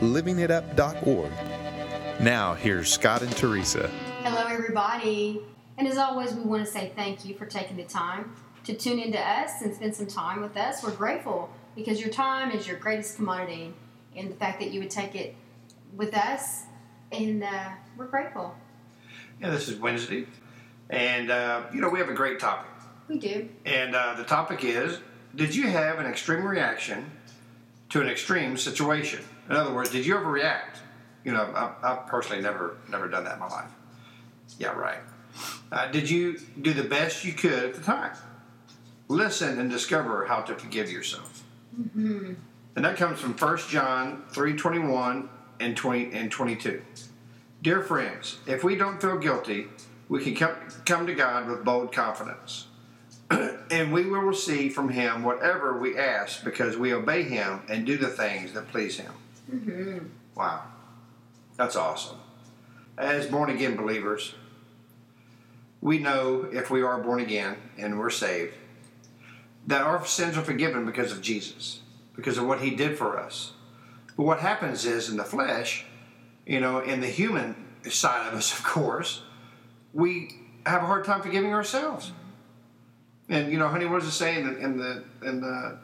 livingitup.org. Now, here's Scott and Teresa. Hello, everybody. And as always, we want to say thank you for taking the time to tune into us and spend some time with us. We're grateful because your time is your greatest commodity, and the fact that you would take it with us, and uh, we're grateful. Yeah, this is Wednesday, and uh, you know we have a great topic, We do. and uh, the topic is: Did you have an extreme reaction to an extreme situation? In other words, did you ever react? You know, I, I've personally never never done that in my life. Yeah, right. Uh, did you do the best you could at the time? Listen and discover how to forgive yourself. And that comes from 1 John 3:21 and 20 and 22. Dear friends, if we don't feel guilty, we can come, come to God with bold confidence. and we will receive from him whatever we ask because we obey him and do the things that please him. Mm-hmm. Wow. That's awesome. As born again believers, we know if we are born again and we're saved, that our sins are forgiven because of Jesus, because of what he did for us. But what happens is in the flesh, you know, in the human side of us, of course, we have a hard time forgiving ourselves. And you know, honey, what does it say in the in the in the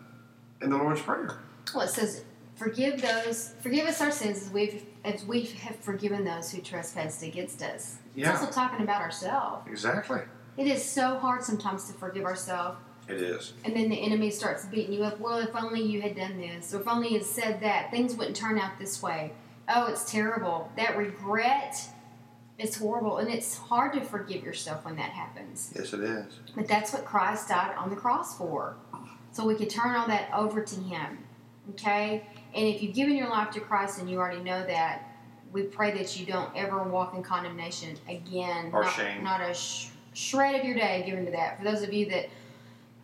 in the Lord's Prayer? Well, it says, "Forgive those, forgive us our sins as we as we have forgiven those who trespassed against us." Yeah. It's also talking about ourselves. Exactly. It is so hard sometimes to forgive ourselves. It is. And then the enemy starts beating you up. Well, if only you had done this, or if only you had said that, things wouldn't turn out this way. Oh, it's terrible. That regret, it's horrible. And it's hard to forgive yourself when that happens. Yes, it is. But that's what Christ died on the cross for. So we could turn all that over to Him. Okay? And if you've given your life to Christ and you already know that, we pray that you don't ever walk in condemnation again. Or not, shame. Not a sh- shred of your day given to that. For those of you that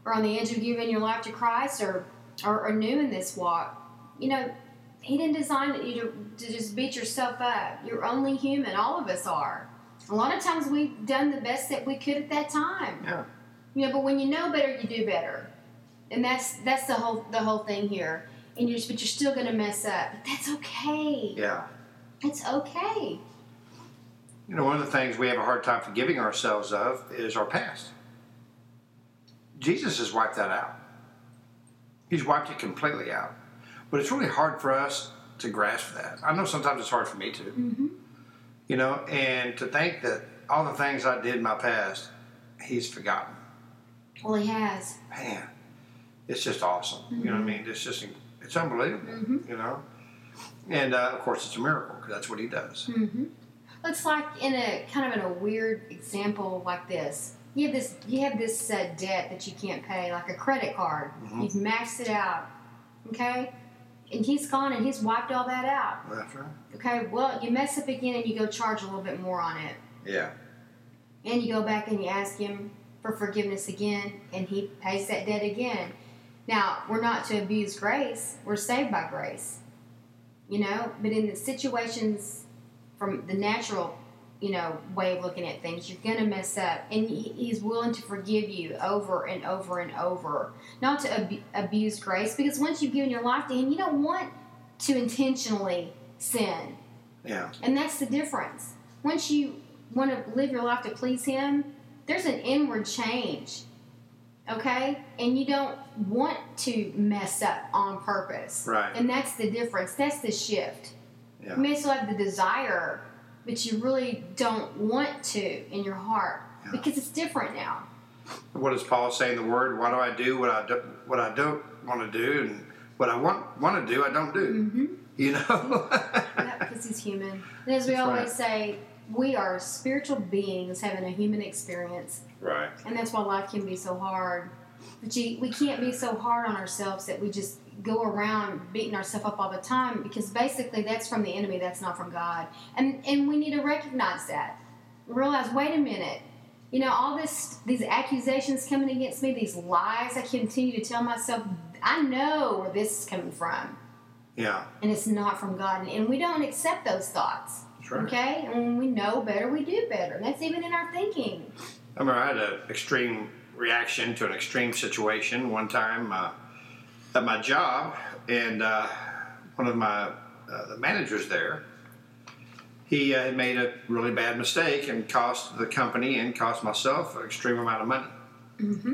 are on the edge of giving your life to Christ or, or are new in this walk, you know, He didn't design you to, to just beat yourself up. You're only human. All of us are. A lot of times we've done the best that we could at that time. Yeah. You know, but when you know better, you do better, and that's that's the whole the whole thing here. And you're but you're still gonna mess up, but that's okay. Yeah. It's okay. You know, one of the things we have a hard time forgiving ourselves of is our past. Jesus has wiped that out. He's wiped it completely out. But it's really hard for us to grasp that. I know sometimes it's hard for me to. Mm-hmm. You know, and to think that all the things I did in my past, he's forgotten. Well, he has. Man, it's just awesome. You know what I mean? It's just, it's unbelievable, Mhm. you know? And uh, of course, it's a miracle because that's what he does. Mm-hmm. It's like in a kind of in a weird example like this. You have this you have this uh, debt that you can't pay, like a credit card. Mhm. You've maxed it out, okay, and he's gone and he's wiped all that out. That's right. Okay, well you mess up again and you go charge a little bit more on it. Yeah. and you go back and you ask him for forgiveness again, and he pays that debt again. Now, we're not to abuse grace, we're saved by grace, you know, but in the situations from the natural, you know, way of looking at things, you're going to mess up, and he's willing to forgive you over and over and over, not to ab- abuse grace, because once you've given your life to him, you don't want to intentionally sin. Yeah. And that's the difference. Once you want to live your life to please Him, there's an inward change. Okay? And you don't want to mess up on purpose. Right. And that's the difference. That's the shift. Yeah. You may still have the desire, but you really don't want to in your heart Yeah. because it's different now. What does Paul say in the Word? Why do I do what I do, what I don't want to do, and what I want want to do, I don't do. Mm-hmm. You know. Yeah, because he's human. And as we That's always right. say, we are spiritual beings having a human experience. right. And that's why life can be so hard. But you, we can't be so hard on ourselves that we just go around beating ourselves up all the time because basically that's from the enemy, that's not from God. And and we need to recognize that. Realize, wait a minute. You know, all this these accusations coming against me, these lies I continue to tell myself, I know where this is coming from. Yeah. And it's not from God. And, and we don't accept those thoughts. Okay? And when we know better, we do better. And that's even in our thinking. I remember I had an extreme reaction to an extreme situation one time uh, at my job, and uh, one of my uh, the managers there, he uh, had made a really bad mistake and cost the company and cost myself an extreme amount of money,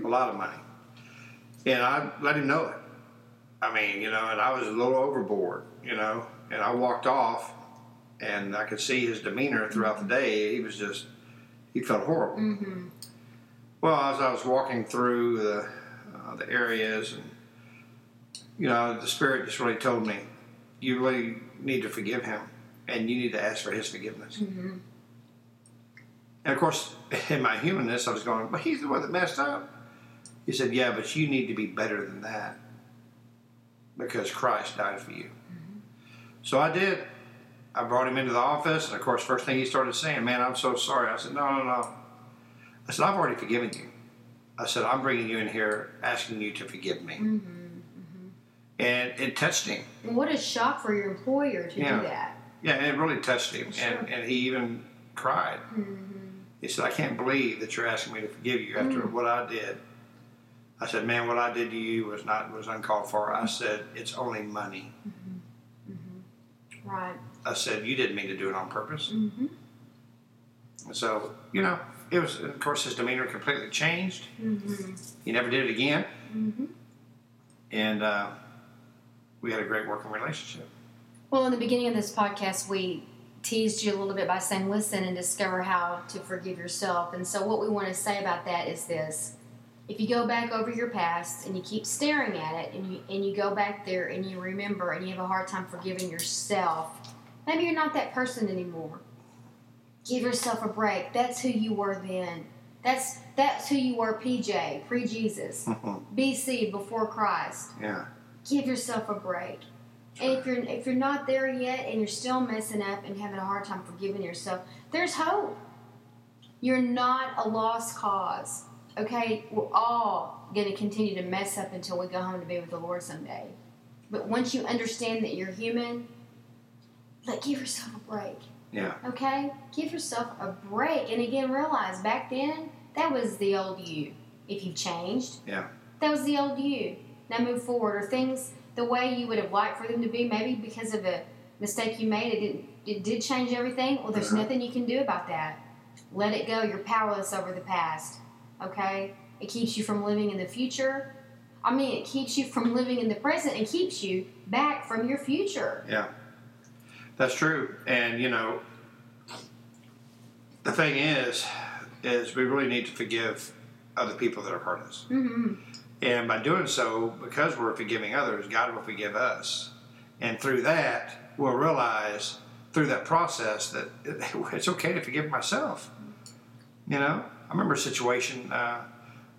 a lot of money, and I let him know it. I mean, you know, and I was a little overboard, you know, and I walked off, and I could see his demeanor throughout the day. He was just, he felt horrible. Mm-hmm. Well, as I was walking through the uh, the areas, and you know, the Spirit just really told me, you really need to forgive him, and you need to ask for his forgiveness. Mm-hmm. And of course, in my humanness, I was going, "But he's the one that messed up." He said, "Yeah, but you need to be better than that, because Christ died for you." So I did. I brought him into the office, and of course, first thing he started saying, "Man, I'm so sorry." I said, "No, no, no." I said, "I've already forgiven you." I said, "I'm bringing you in here, asking you to forgive me," Mm-hmm. and it touched him. And what a shock for your employer to Yeah. do that. Yeah, and it really touched him, Sure. and, and he even cried. Mm-hmm. He said, I can't believe that you're asking me to forgive you after Mm. what I did. I said, Man, what I did to you was not was uncalled for. I said, It's only money. Right. I said, You didn't mean to do it on purpose. Mm-hmm. And so, you know, it was of course his demeanor completely changed. Mm-hmm. He never did it again. Mm-hmm. And uh, we had a great working relationship. Well, in the beginning of this podcast, we teased you a little bit by saying, listen and discover how to forgive yourself. And so, what we want to say about that is this. If you go back over your past and you keep staring at it and you, and you go back there and you remember and you have a hard time forgiving yourself, maybe you're not that person anymore. Give yourself a break. That's who you were then. That's that's who you were, PJ, pre Jesus, mm-hmm. BC, before Christ yeah. give yourself a break. And if you're if you're not there yet and you're still messing up and having a hard time forgiving yourself, there's hope. You're not a lost cause. Okay, we're all going to continue to mess up until we go home to be with the Lord someday. But once you understand that you're human, like give yourself a break. Yeah. Okay, give yourself a break. And again, realize back then that was the old you. If you've changed, Yeah. that was the old you. Now move forward, or things the way you would have liked for them to be, maybe because of a mistake you made, it didn't, it did change everything. Well, there's Mhm. nothing you can do about that. Let it go. You're powerless over the past. Okay, it keeps you from living in the future. I mean, it keeps you from living in the present and keeps you back from your future. Yeah, that's true. And you know, the thing is, is we really need to forgive other people that have hurt us. hmm And by doing so, because we're forgiving others, God will forgive us. And through that, we'll realize through that process that it's okay to forgive myself. You know, I remember a situation uh,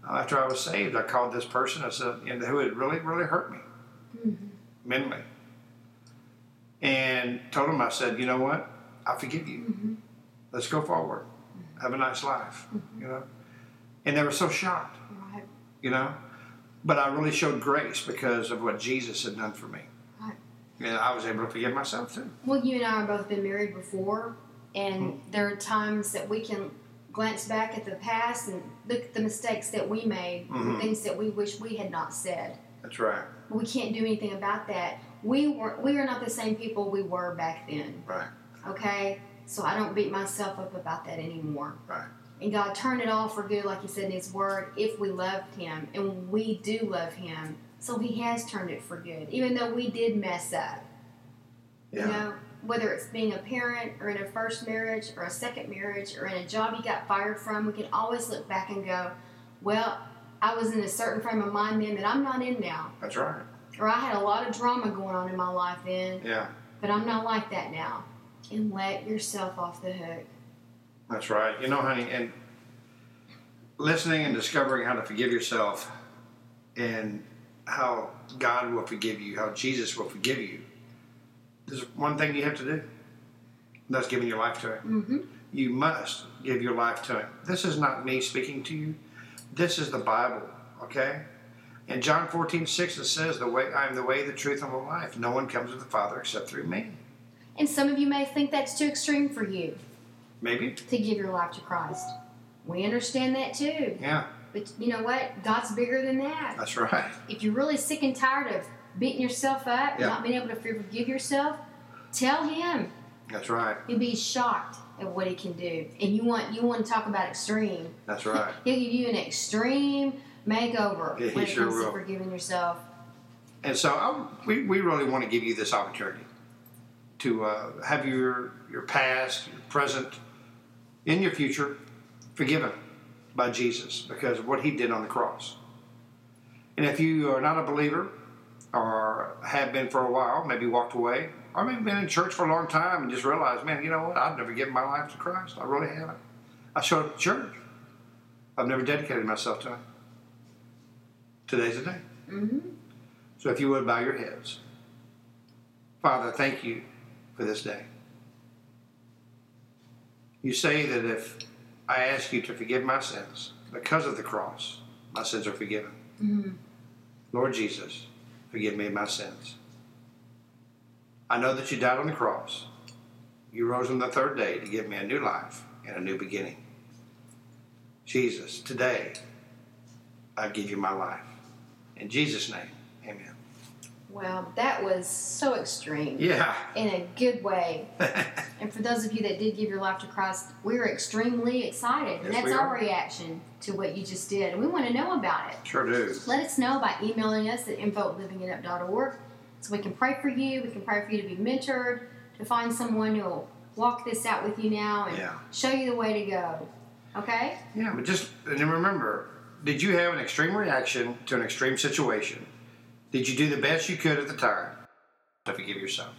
after I was saved. I called this person. I said, you know, who had really, really hurt me mm-hmm. mentally, and told him, I said, you know what, I forgive you. Mm-hmm. Let's go forward. Mm-hmm. Have a nice life. You know, and they were so shocked Right. you know. But I really showed grace because of what Jesus had done for me. Right. And I was able to forgive myself too. Well, you and I have both been married before, and there are times that we can glance back at the past and look at the mistakes that we made, the Mhm. things that we wish we had not said. That's right. We can't do anything about that. We were we are not the same people we were back then. Right. Okay, so I don't beat myself up about that anymore. Right. And God turned it all for good, like He said in His Word, if we loved Him, and we do love Him. So He has turned it for good, even though we did mess up. Yeah. You know, whether it's being a parent or in a first marriage or a second marriage or in a job you got fired from, we can always look back and go, well, I was in a certain frame of mind then that I'm not in now. That's right. Or I had a lot of drama going on in my life then, Yeah. but I'm not like that now. And let yourself off the hook. That's right. You know, honey, and listening and discovering how to forgive yourself and how God will forgive you, how Jesus will forgive you, there's one thing you have to do. That's giving your life to Him. Mm-hmm. You must give your life to Him. This is not me speaking to you. This is the Bible, okay? In John 14, 6, it says, the way, I am the way, the truth, and the life. No one comes to the Father except through me. And some of you may think that's too extreme for you Maybe? to give your life to Christ. We understand that too. Yeah, But you know what? God's bigger than that. that's right. If you're really sick and tired of beating yourself up, Yeah. not being able to forgive yourself, tell Him. That's right. You'll be shocked at what He can do. And you want you want to talk about extreme. That's right. He'll give you an extreme makeover Yeah, he when it sure comes will. to forgiving yourself. And so I, we, we really want to give you this opportunity to uh, have your, your past, your present, in your future forgiven by Jesus because of what he did on the cross. And if you are not a believer or have been for a while, maybe walked away, or maybe been in church for a long time and just realized, man, you know what? I've never given my life to Christ. I really haven't. I showed up to church. I've never dedicated myself to him. Today's the day. hmm So if you would bow your heads. Father, thank you for this day. You say that if I ask you to forgive my sins because of the cross, my sins are forgiven. hmm Lord Jesus, forgive me of my sins. I know that you died on the cross. You rose on the third day to give me a new life and a new beginning. Jesus, today I give you my life. In Jesus' name, amen. Well, that was so extreme Yeah. in a good way. And for those of you that did give your life to Christ, we're extremely excited. Yes, and that's our reaction to what you just did. And we want to know about it. sure do. Let us know by emailing us at info at so we can pray for you. We can pray for you to be mentored, to find someone who will walk this out with you now and Yeah. show you the way to go. Okay? Yeah, but just and remember, did you have an extreme reaction to an extreme situation? Did you do the best you could at the time to forgive yourself?